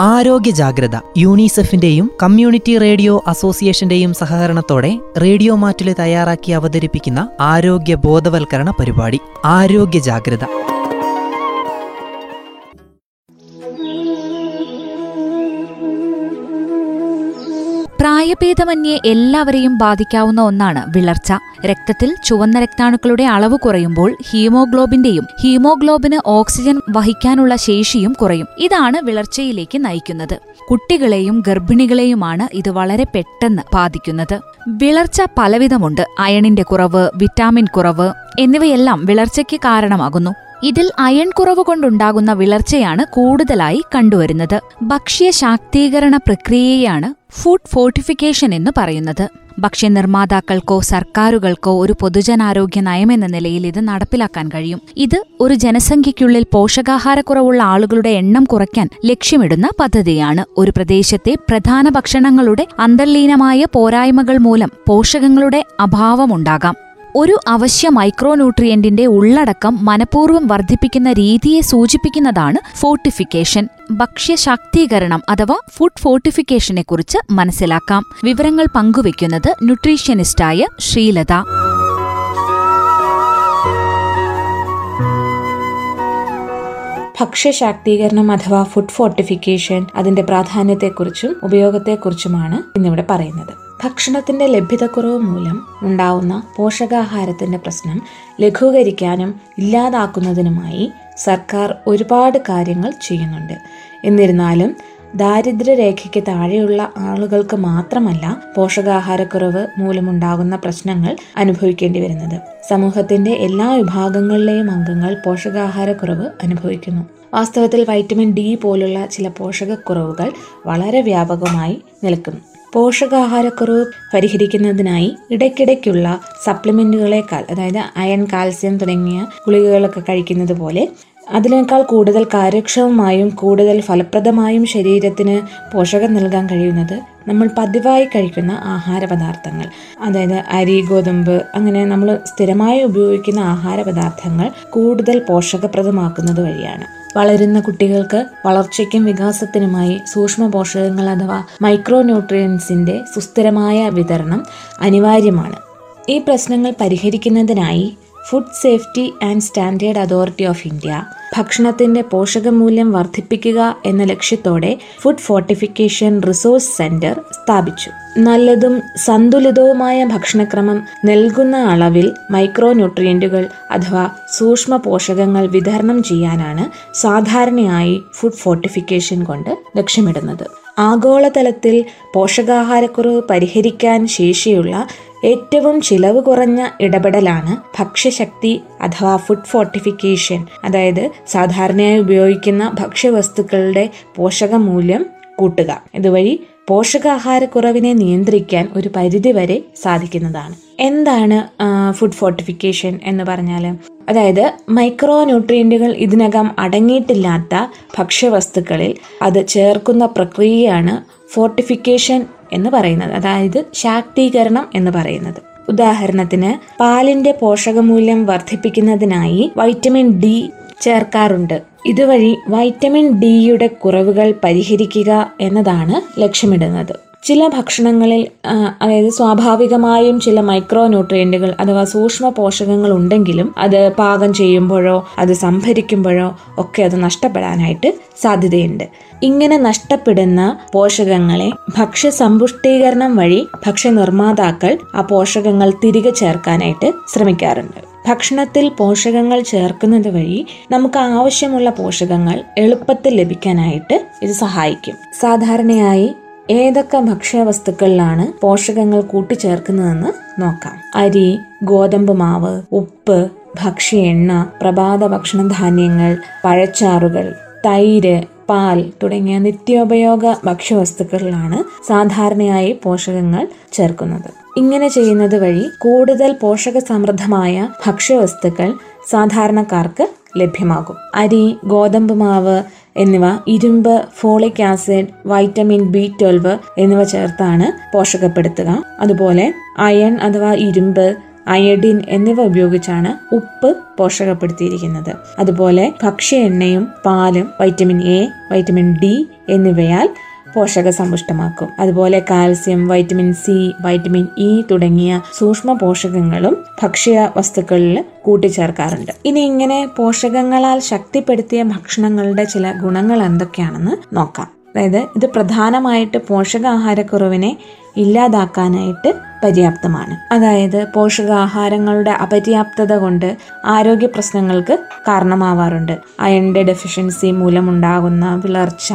ആരോഗ്യ ജാഗ്രത യൂണിസെഫിന്റെയും community radio അസോസിയേഷന്റെയും സഹകരണത്തോടെ റേഡിയോ മാറ്റിൽ തയ്യാറാക്കി അവതരിപ്പിക്കുന്ന ആരോഗ്യ ബോധവൽക്കരണ പരിപാടി ആരോഗ്യ ജാഗ്രത. പ്രായഭേദമന്യേ എല്ലാവരെയും ബാധിക്കാവുന്ന ഒന്നാണ് വിളർച്ച. രക്തത്തിൽ ചുവന്ന രക്താണുക്കളുടെ അളവ് കുറയുമ്പോൾ ഹീമോഗ്ലോബിന്റെയും ഹീമോഗ്ലോബിന് ഓക്സിജൻ വഹിക്കാനുള്ള ശേഷിയും കുറയും. ഇതാണ് വിളർച്ചയിലേക്ക് നയിക്കുന്നത്. കുട്ടികളെയും ഗർഭിണികളെയുമാണ് ഇത് വളരെ പെട്ടെന്ന് ബാധിക്കുന്നത്. വിളർച്ച പലവിധമുണ്ട്. അയണിന്റെ കുറവ് വിറ്റാമിൻ കുറവ് എന്നിവയെല്ലാം വിളർച്ചയ്ക്ക് കാരണമാകുന്നു. ഇതിൽ അയൺ കുറവ് കൊണ്ടുണ്ടാകുന്ന വിളർച്ചയാണ് കൂടുതലായി കണ്ടുവരുന്നത്. ഭക്ഷ്യ ശാക്തീകരണ പ്രക്രിയയാണ് ഫുഡ് ഫോർട്ടിഫിക്കേഷൻ എന്ന് പറയുന്നത്. ഭക്ഷ്യനിർമ്മാതാക്കൾക്കോ സർക്കാരുകൾക്കോ ഒരു പൊതുജനാരോഗ്യ നയമെന്ന നിലയിൽ ഇത് നടപ്പിലാക്കാൻ കഴിയും. ഇത് ഒരു ജനസംഖ്യയ്ക്കുള്ളിൽ പോഷകാഹാരക്കുറവുള്ള ആളുകളുടെ എണ്ണം കുറയ്ക്കാൻ ലക്ഷ്യമിടുന്ന പദ്ധതിയാണ്. ഒരു പ്രദേശത്തെ പ്രധാന ഭക്ഷണങ്ങളുടെ അന്തർലീനമായ പോരായ്മകൾ മൂലം പോഷകങ്ങളുടെ അഭാവമുണ്ടാകാം ഒരു അവശ്യ മൈക്രോന്യൂട്രിയന്റിന്റെ ഉള്ളടക്കം മനഃപൂർവം വർദ്ധിപ്പിക്കുന്ന രീതിയെ സൂചിപ്പിക്കുന്നതാണ് ഫോർട്ടിഫിക്കേഷൻ. ഭക്ഷ്യ ഭക്ഷ്യശാക്തീകരണം അഥവാ ഫുഡ് ഫോർട്ടിഫിക്കേഷനെ കുറിച്ച് മനസ്സിലാക്കാം. വിവരങ്ങൾ പങ്കുവയ്ക്കുന്നത് ന്യൂട്രീഷ്യനിസ്റ്റായ ശ്രീലത. ഭക്ഷ്യശാക്തീകരണം അഥവാ ഫുഡ് ഫോർട്ടിഫിക്കേഷൻ അതിന്റെ പ്രാധാന്യത്തെക്കുറിച്ചും ഉപയോഗത്തെക്കുറിച്ചുമാണ് ഇന്നിവിടെ പറയുന്നത്. ഭക്ഷണത്തിന്റെ ലഭ്യതക്കുറവ് മൂലം ഉണ്ടാവുന്ന പോഷകാഹാരത്തിന്റെ പ്രശ്നം ലഘൂകരിക്കാനും ഇല്ലാതാക്കുന്നതിനുമായി സർക്കാർ ഒരുപാട് കാര്യങ്ങൾ ചെയ്യുന്നുണ്ട്. എന്നിരുന്നാലും ദാരിദ്ര്യരേഖയ്ക്ക് താഴെയുള്ള ആളുകൾക്ക് മാത്രമല്ല പോഷകാഹാരക്കുറവ് മൂലമുണ്ടാകുന്ന പ്രശ്നങ്ങൾ അനുഭവിക്കേണ്ടി വരുന്നത്. സമൂഹത്തിന്റെ എല്ലാ വിഭാഗങ്ങളിലെയും അംഗങ്ങൾ പോഷകാഹാരക്കുറവ് അനുഭവിക്കുന്നു. വാസ്തവത്തിൽ വൈറ്റമിൻ ഡി പോലുള്ള ചില പോഷകക്കുറവുകൾ വളരെ വ്യാപകമായി നിൽക്കുന്നു. പോഷകാഹാരക്കുറവ് പരിഹരിക്കുന്നതിനായി ഇടയ്ക്കിടയ്ക്കുള്ള സപ്ലിമെന്റുകളെക്കാൾ അതായത് അയൺ കാൽസ്യം തുടങ്ങിയ ഗുളികകളൊക്കെ കഴിക്കുന്നത് പോലെ അതിനേക്കാൾ കൂടുതൽ കാര്യക്ഷമമായും കൂടുതൽ ഫലപ്രദമായും ശരീരത്തിന് പോഷകം നൽകാൻ കഴിയുന്നത് നമ്മൾ പതിവായി കഴിക്കുന്ന ആഹാര പദാർത്ഥങ്ങൾ അതായത് അരി ഗോതമ്പ് അങ്ങനെ നമ്മൾ സ്ഥിരമായി ഉപയോഗിക്കുന്ന ആഹാര പദാർത്ഥങ്ങൾ കൂടുതൽ പോഷകപ്രദമാക്കുന്നത് വഴിയാണ്. വളരുന്ന കുട്ടികൾക്ക് വളർച്ചയ്ക്കും വികാസത്തിനുമായി സൂക്ഷ്മ പോഷകങ്ങൾ അഥവാ മൈക്രോ ന്യൂട്രിയൻസിന്റെ സുസ്ഥിരമായ വിതരണം അനിവാര്യമാണ്. ഈ പ്രശ്നങ്ങൾ പരിഹരിക്കുന്നതിനായി food safety and standard authority of India ഭക്ഷണത്തിന്റെ പോഷകമൂല്യം വർദ്ധിപ്പിക്കുക എന്ന ലക്ഷ്യത്തോടെ ഫുഡ് ഫോർട്ടിഫിക്കേഷൻ റിസോഴ്സ് സെന്റർ സ്ഥാപിച്ചു. നല്ലതും സന്തുലിതവുമായ ഭക്ഷണക്രമം നൽകുന്ന അളവിൽ മൈക്രോ ന്യൂട്രിയന്റുകൾ അഥവാ സൂക്ഷ്മ പോഷകങ്ങൾ വിതരണം ചെയ്യാനാണ് സാധാരണയായി ഫുഡ് ഫോർട്ടിഫിക്കേഷൻ കൊണ്ട് ലക്ഷ്യമിടുന്നത്. ആഗോളതലത്തിൽ പോഷകാഹാരക്കുറവ് പരിഹരിക്കാൻ ശേഷിയുള്ള ഏറ്റവും ചിലവ് കുറഞ്ഞ ഇടപെടലാണ് ഭക്ഷ്യശക്തി അഥവാ ഫുഡ് ഫോർട്ടിഫിക്കേഷൻ അതായത് സാധാരണയായി ഉപയോഗിക്കുന്ന ഭക്ഷ്യവസ്തുക്കളുടെ പോഷകമൂല്യം കൂട്ടുക. ഇതുവഴി പോഷകാഹാരക്കുറവിനെ നിയന്ത്രിക്കാൻ ഒരു പരിധിവരെ സാധിക്കുന്നതാണ്. എന്താണ് ഫുഡ് ഫോർട്ടിഫിക്കേഷൻ എന്ന് പറഞ്ഞാൽ അതായത് മൈക്രോ ന്യൂട്രിയന്റുകൾ ഇതിനകം അടങ്ങിയിട്ടില്ലാത്ത ഭക്ഷ്യവസ്തുക്കളിൽ അത് ചേർക്കുന്ന പ്രക്രിയയാണ് ഫോർട്ടിഫിക്കേഷൻ എന്ന് പറയുന്നത്. അതായത് ശാക്തീകരണം എന്ന് പറയുന്നത്. ഉദാഹരണത്തിന് പാലിന്റെ പോഷകമൂല്യം വർദ്ധിപ്പിക്കുന്നതിനായി വൈറ്റമിൻ ഡി ചേർക്കാറുണ്ട്. ഇതുവഴി വൈറ്റമിൻ ഡിയുടെ കുറവുകൾ പരിഹരിക്കുക എന്നതാണ് ലക്ഷ്യമിടുന്നത്. ചില ഭക്ഷണങ്ങളിൽ അതായത് സ്വാഭാവികമായും ചില മൈക്രോ ന്യൂട്രിയന്റുകൾ അഥവാ സൂക്ഷ്മ പോഷകങ്ങൾ ഉണ്ടെങ്കിലും അത് പാകം ചെയ്യുമ്പോഴോ അത് സംഭരിക്കുമ്പോഴോ ഒക്കെ അത് നഷ്ടപ്പെടാനായിട്ട് സാധ്യതയുണ്ട്. ഇങ്ങനെ നഷ്ടപ്പെടുന്ന പോഷകങ്ങളെ ഭക്ഷ്യ സമ്പുഷ്ടീകരണം വഴി ഭക്ഷ്യ നിർമ്മാതാക്കൾ ആ പോഷകങ്ങൾ തിരികെ ചേർക്കാനായിട്ട് ശ്രമിക്കാറുണ്ട്. ഭക്ഷണത്തിൽ പോഷകങ്ങൾ ചേർക്കുന്നത് വഴി നമുക്ക് ആവശ്യമുള്ള പോഷകങ്ങൾ എളുപ്പത്തിൽ ലഭിക്കാനായിട്ട് ഇത് സഹായിക്കും. സാധാരണയായി ഏതൊക്കെ ഭക്ഷ്യവസ്തുക്കളിലാണ് പോഷകങ്ങൾ കൂട്ടിച്ചേർക്കുന്നതെന്ന് നോക്കാം. അരി ഗോതമ്പ് മാവ് ഉപ്പ് ഭക്ഷ്യ എണ്ണ പ്രഭാത ഭക്ഷണ ധാന്യങ്ങൾ പഴച്ചാറുകൾ തൈര് പാൽ തുടങ്ങിയ നിത്യോപയോഗ ഭക്ഷ്യവസ്തുക്കളിലാണ് സാധാരണയായി പോഷകങ്ങൾ ചേർക്കുന്നത്. ഇങ്ങനെ ചെയ്യുന്നത് വഴി കൂടുതൽ പോഷക സമൃദ്ധമായ ഭക്ഷ്യവസ്തുക്കൾ സാധാരണക്കാർക്ക് ലഭ്യമാകും. അരി ഗോതമ്പ് മാവ് എന്നിവ ഇരുമ്പ് folic acid vitamin B twelve എന്നിവ ചേർത്താണ് പോഷകപ്പെടുത്തുക. അതുപോലെ അയൺ അഥവാ ഇരുമ്പ് അയഡിൻ എന്നിവ ഉപയോഗിച്ചാണ് ഉപ്പ് പോഷകപ്പെടുത്തിയിരിക്കുന്നത്. അതുപോലെ ഭക്ഷ്യ എണ്ണയും പാലും വൈറ്റമിൻ എ വൈറ്റമിൻ ഡി എന്നിവയാൽ പോഷക സമ്പുഷ്ടമാക്കും അതുപോലെ calcium vitamin C vitamin E തുടങ്ങിയ സൂക്ഷ്മ പോഷകങ്ങളും ഭക്ഷ്യ വസ്തുക്കളിൽ കൂട്ടിച്ചേർക്കാറുണ്ട്. ഇനി ഇങ്ങനെ പോഷകങ്ങളാൽ ശക്തിപ്പെടുത്തിയ ഭക്ഷണങ്ങളുടെ ചില ഗുണങ്ങൾ എന്തൊക്കെയാണെന്ന് നോക്കാം. അതായത് ഇത് പ്രധാനമായിട്ട് പോഷകാഹാരക്കുറവിനെ ഇല്ലാതാക്കാനായിട്ട് പര്യാപ്തമാണ് അതായത് പോഷകാഹാരങ്ങളുടെ അപര്യാപ്തത കൊണ്ട് ആരോഗ്യ പ്രശ്നങ്ങൾക്ക് കാരണമാവാറുണ്ട്. അയണിന്റെ ഡെഫിഷ്യൻസി മൂലമുണ്ടാകുന്ന വിളർച്ച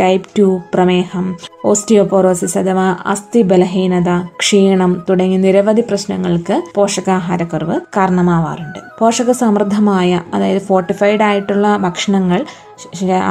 ടൈപ്പ് ടു പ്രമേഹം ഓസ്റ്റിയോപോറോസിസ് അഥവാ അസ്ഥി ബലഹീനത ക്ഷീണം തുടങ്ങിയ നിരവധി പ്രശ്നങ്ങൾക്ക് പോഷകാഹാരക്കുറവ് കാരണമാവാറുണ്ട്. പോഷക സമൃദ്ധമായ അതായത് ഫോർട്ടിഫൈഡ് ആയിട്ടുള്ള ഭക്ഷണങ്ങൾ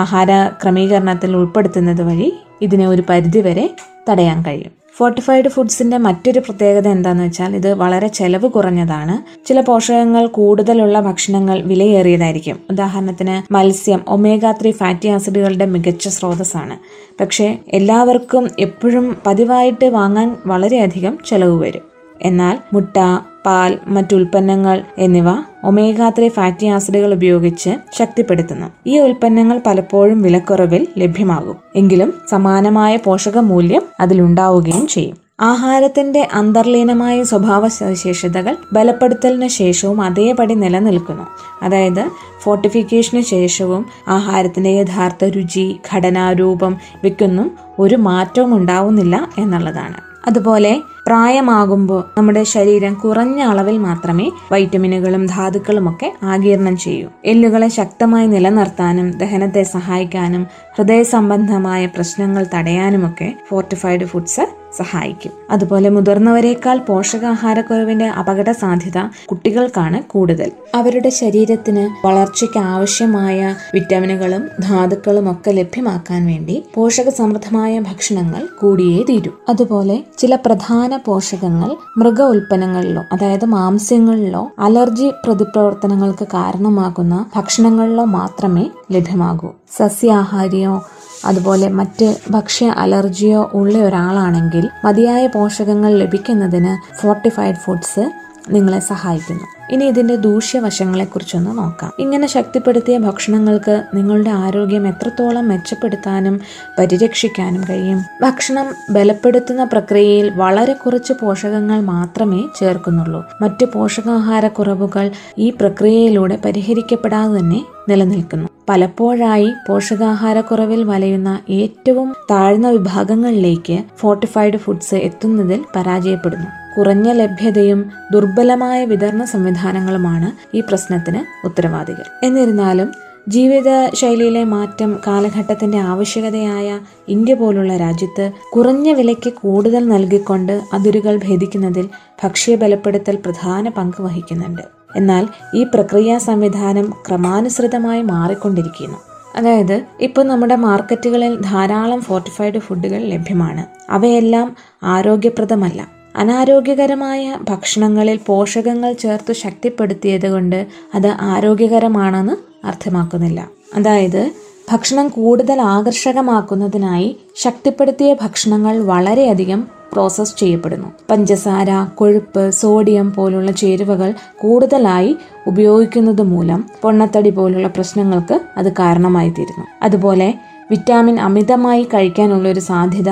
ആഹാര ക്രമീകരണത്തിൽ ഉൾപ്പെടുത്തുന്നത് വഴി ഇതിനെ ഒരു പരിധിവരെ തടയാൻ കഴിയും. ഫോർട്ടിഫൈഡ് ഫുഡ്സിന്റെ മറ്റൊരു പ്രത്യേകത എന്താന്ന് വെച്ചാൽ ഇത് വളരെ ചെലവ് കുറഞ്ഞതാണ്. ചില പോഷകങ്ങൾ കൂടുതലുള്ള ഭക്ഷണങ്ങൾ വിലയേറിയതായിരിക്കും. ഉദാഹരണത്തിന് മത്സ്യം ഒമേഗ ത്രീ ഫാറ്റി ആസിഡുകളുടെ മികച്ച സ്രോതസ്സാണ്. പക്ഷേ എല്ലാവർക്കും എപ്പോഴും പതിവായിട്ട് വാങ്ങാൻ വളരെയധികം ചെലവ് വരും. എന്നാൽ മുട്ട പാൽ മറ്റുൽപ്പന്നങ്ങൾ എന്നിവ ഒമേഗ ത്രീ ഫാറ്റി ആസിഡുകൾ ഉപയോഗിച്ച് ശക്തിപ്പെടുത്തുന്നു. ഈ ഉൽപ്പന്നങ്ങൾ പലപ്പോഴും വിലക്കുറവിൽ ലഭ്യമാകും. എങ്കിലും സമാനമായ പോഷക മൂല്യം അതിലുണ്ടാവുകയും ചെയ്യും. ആഹാരത്തിന്റെ അന്തർലീനമായ സ്വഭാവ സവിശേഷതകൾ ബലപ്പെടുത്തലിന് ശേഷവും അതേപടി നിലനിൽക്കുന്നു. അതായത് ഫോർട്ടിഫിക്കേഷന് ശേഷവും ആഹാരത്തിന്റെ യഥാർത്ഥ രുചി ഘടനാരൂപം ഇവയ്ക്കൊന്നും ഒരു മാറ്റവും ഉണ്ടാവുന്നില്ല എന്നുള്ളതാണ്. അതുപോലെ പ്രായമാകുമ്പോൾ നമ്മുടെ ശരീരം കുറഞ്ഞ അളവിൽ മാത്രമേ വൈറ്റമിനുകളും ധാതുക്കളും ഒക്കെ ആകീർണം ചെയ്യൂ. എല്ലുകളെ ശക്തമായി നിലനിർത്താനും ദഹനത്തെ സഹായിക്കാനും ഹൃദയ സംബന്ധമായ പ്രശ്നങ്ങൾ തടയാനുമൊക്കെ ഫോർട്ടിഫൈഡ് ഫുഡ്സ് സഹായിക്കും. അതുപോലെ മുതിർന്നവരെക്കാൾ പോഷകാഹാരക്കുറവിന്റെ അപകട സാധ്യത കുട്ടികൾക്കാണ് കൂടുതൽ. അവരുടെ ശരീരത്തിന് വളർച്ചയ്ക്ക് ആവശ്യമായ വിറ്റാമിനുകളും ധാതുക്കളും ഒക്കെ ലഭ്യമാക്കാൻ വേണ്ടി പോഷക സമൃദ്ധമായ ഭക്ഷണങ്ങൾ കൂടിയേ തീരൂ. അതുപോലെ ചില പ്രധാന പോഷകങ്ങൾ മൃഗ ഉൽപ്പന്നങ്ങളിലോ അതായത് മാംസ്യങ്ങളിലോ അലർജി പ്രതിപ്രവർത്തനങ്ങൾക്ക് കാരണമാകുന്ന ഭക്ഷണങ്ങളിലോ മാത്രമേ ലഭ്യമാകൂ. സസ്യാഹാരിയോ അതുപോലെ മറ്റ് ഭക്ഷ്യ അലർജിയോ ഉള്ള ഒരാളാണെങ്കിൽ മതിയായ പോഷകങ്ങൾ ലഭിക്കുന്നതിന് ഫോർട്ടിഫൈഡ് ഫുഡ്സ് നിങ്ങളെ സഹായിക്കുന്നു. ഇനി ഇതിന്റെ ദൂഷ്യവശങ്ങളെക്കുറിച്ചൊന്ന് നോക്കാം. ഇങ്ങനെ ശക്തിപ്പെടുത്തിയ ഭക്ഷണങ്ങൾക്ക് നിങ്ങളുടെ ആരോഗ്യം എത്രത്തോളം മെച്ചപ്പെടുത്താനും പരിരക്ഷിക്കാനും കഴിയും? ഭക്ഷണം ബലപ്പെടുത്തുന്ന പ്രക്രിയയിൽ വളരെ കുറച്ച് പോഷകങ്ങൾ മാത്രമേ ചേർക്കുന്നുള്ളൂ. മറ്റ് പോഷകാഹാരക്കുറവുകൾ ഈ പ്രക്രിയയിലൂടെ പരിഹരിക്കപ്പെടാതെ തന്നെ നിലനിൽക്കുന്നു. പലപ്പോഴായി പോഷകാഹാരക്കുറവിൽ വലയുന്ന ഏറ്റവും താഴ്ന്ന വിഭാഗങ്ങളിലേക്ക് ഫോർട്ടിഫൈഡ് ഫുഡ്സ് എത്തുന്നതിൽ പരാജയപ്പെടുന്നു. കുറഞ്ഞ ലഭ്യതയും ദുർബലമായ വിതരണ സംവിധാനങ്ങളുമാണ് ഈ പ്രശ്നത്തിന് ഉത്തരവാദികൾ. എന്നിരുന്നാലും ജീവിത ശൈലിയിലെ മാറ്റം കാലഘട്ടത്തിന്റെ ആവശ്യകതയായ ഇന്ത്യ പോലുള്ള രാജ്യത്ത് കുറഞ്ഞ വിലയ്ക്ക് കൂടുതൽ നൽകിക്കൊണ്ട് അതിരുകൾ ഭേദിക്കുന്നതിൽ ഭക്ഷ്യ ബലപ്പെടുത്തൽ പ്രധാന പങ്ക് വഹിക്കുന്നുണ്ട്. എന്നാൽ ഈ പ്രക്രിയാ സംവിധാനം ക്രമാനുസൃതമായി മാറിക്കൊണ്ടിരിക്കുന്നു. അതായത് ഇപ്പോൾ നമ്മുടെ മാർക്കറ്റുകളിൽ ധാരാളം ഫോർട്ടിഫൈഡ് ഫുഡുകൾ ലഭ്യമാണ്. അവയെല്ലാം ആരോഗ്യപ്രദമല്ല. അനാരോഗ്യകരമായ ഭക്ഷണങ്ങളിൽ പോഷകങ്ങൾ ചേർത്ത് ശക്തിപ്പെടുത്തിയത് കൊണ്ട് അത് ആരോഗ്യകരമാണെന്ന് അർത്ഥമാക്കുന്നില്ല. അതായത് ഭക്ഷണം കൂടുതൽ ആകർഷകമാക്കുന്നതിനായി ശക്തിപ്പെടുത്തിയ ഭക്ഷണങ്ങൾ വളരെയധികം പ്രോസസ് ചെയ്യപ്പെടുന്നു. പഞ്ചസാര കൊഴുപ്പ് സോഡിയം പോലുള്ള ചേരുവകൾ കൂടുതലായി ഉപയോഗിക്കുന്നത് മൂലം പൊണ്ണത്തടി പോലുള്ള പ്രശ്നങ്ങൾക്ക് അത് കാരണമായി തീരുന്നു അതുപോലെ വിറ്റാമിൻ അമിതമായി കഴിക്കാനുള്ള ഒരു സാധ്യത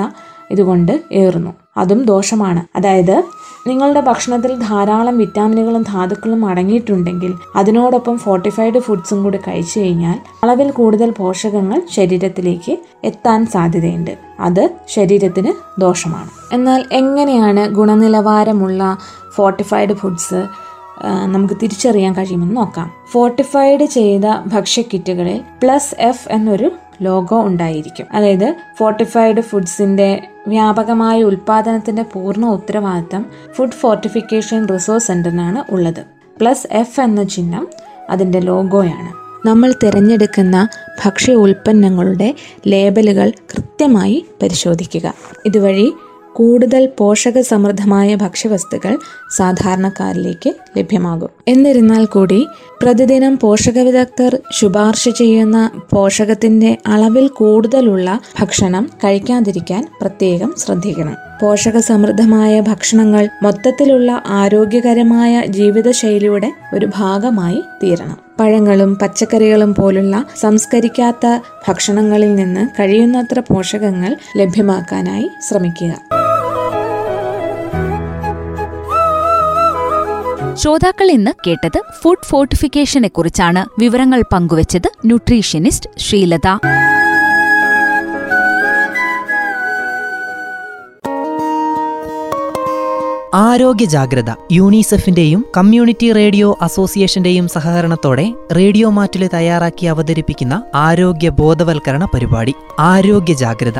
ഇതുകൊണ്ട് ഏറുന്നു. അതും ദോഷമാണ്. അതായത് നിങ്ങളുടെ ഭക്ഷണത്തിൽ ധാരാളം വിറ്റാമിനുകളും ധാതുക്കളും അടങ്ങിയിട്ടുണ്ടെങ്കിൽ അതിനോടൊപ്പം ഫോർട്ടിഫൈഡ് ഫുഡ്സും കൂടി കഴിച്ചു കഴിഞ്ഞാൽ അളവിൽ കൂടുതൽ പോഷകങ്ങൾ ശരീരത്തിലേക്ക് എത്താൻ സാധ്യതയുണ്ട്. അത് ശരീരത്തിന് ദോഷമാണ്. എന്നാൽ എങ്ങനെയാണ് ഗുണനിലവാരമുള്ള ഫോർട്ടിഫൈഡ് ഫുഡ്സ് നമുക്ക് തിരിച്ചറിയാൻ കഴിയുമെന്ന് നോക്കാം. ഫോർട്ടിഫൈഡ് ചെയ്ത ഭക്ഷ്യക്കിറ്റുകളിൽ പ്ലസ് എഫ് എന്നൊരു ലോഗോ ഉണ്ടായിരിക്കും. അതായത് ഫോർട്ടിഫൈഡ് ഫുഡ്സിന്റെ വ്യാപകമായ ഉൽപാദനത്തിന്റെ പൂർണ ഉത്തരവാദിത്തം ഫുഡ് ഫോർട്ടിഫിക്കേഷൻ റിസോഴ്സ് സെന്ററിനാണ് ഉള്ളത്. പ്ലസ് എഫ് എന്ന ചിഹ്നം അതിന്റെ ലോഗോയാണ്. നമ്മൾ തിരഞ്ഞെടുക്കുന്ന ഭക്ഷ്യ ഉൽപ്പന്നങ്ങളുടെ ലേബലുകൾ കൃത്യമായി പരിശോധിക്കുക. ഇതുവഴി കൂടുതൽ പോഷക സമൃദ്ധമായ ഭക്ഷ്യവസ്തുക്കൾ സാധാരണക്കാരിലേക്ക് ലഭ്യമാകും. എന്നിരുന്നാൽ കൂടി പ്രതിദിനം പോഷക വിദഗ്ധർ ശുപാർശ ചെയ്യുന്ന പോഷകത്തിന്റെ അളവിൽ കൂടുതലുള്ള ഭക്ഷണം കഴിക്കാതിരിക്കാൻ പ്രത്യേകം ശ്രദ്ധിക്കണം. പോഷകസമൃദ്ധമായ ഭക്ഷണങ്ങൾ മൊത്തത്തിലുള്ള ആരോഗ്യകരമായ ജീവിതശൈലിയുടെ ഒരു ഭാഗമായി തീരണം. പഴങ്ങളും പച്ചക്കറികളും പോലുള്ള സംസ്കരിക്കാത്ത ഭക്ഷണങ്ങളിൽ നിന്ന് കഴിയുന്നത്ര പോഷകങ്ങൾ ലഭ്യമാക്കാനായി ശ്രമിക്കുക. ശ്രോതാക്കൾ ഇന്ന് കേട്ടത് ഫുഡ് ഫോർട്ടിഫിക്കേഷനെ കുറിച്ചാണ്. വിവരങ്ങൾ പങ്കുവച്ചത് ന്യൂട്രീഷ്യനിസ്റ്റ് ശ്രീലത. ആരോഗ്യ ജാഗ്രത യൂണിസെഫിന്റെയും കമ്മ്യൂണിറ്റി റേഡിയോ അസോസിയേഷന്റെയും സഹകരണത്തോടെ റേഡിയോ മാറ്റിൽ തയ്യാറാക്കി അവതരിപ്പിക്കുന്ന ആരോഗ്യ ബോധവൽക്കരണ പരിപാടി ആരോഗ്യ ജാഗ്രത.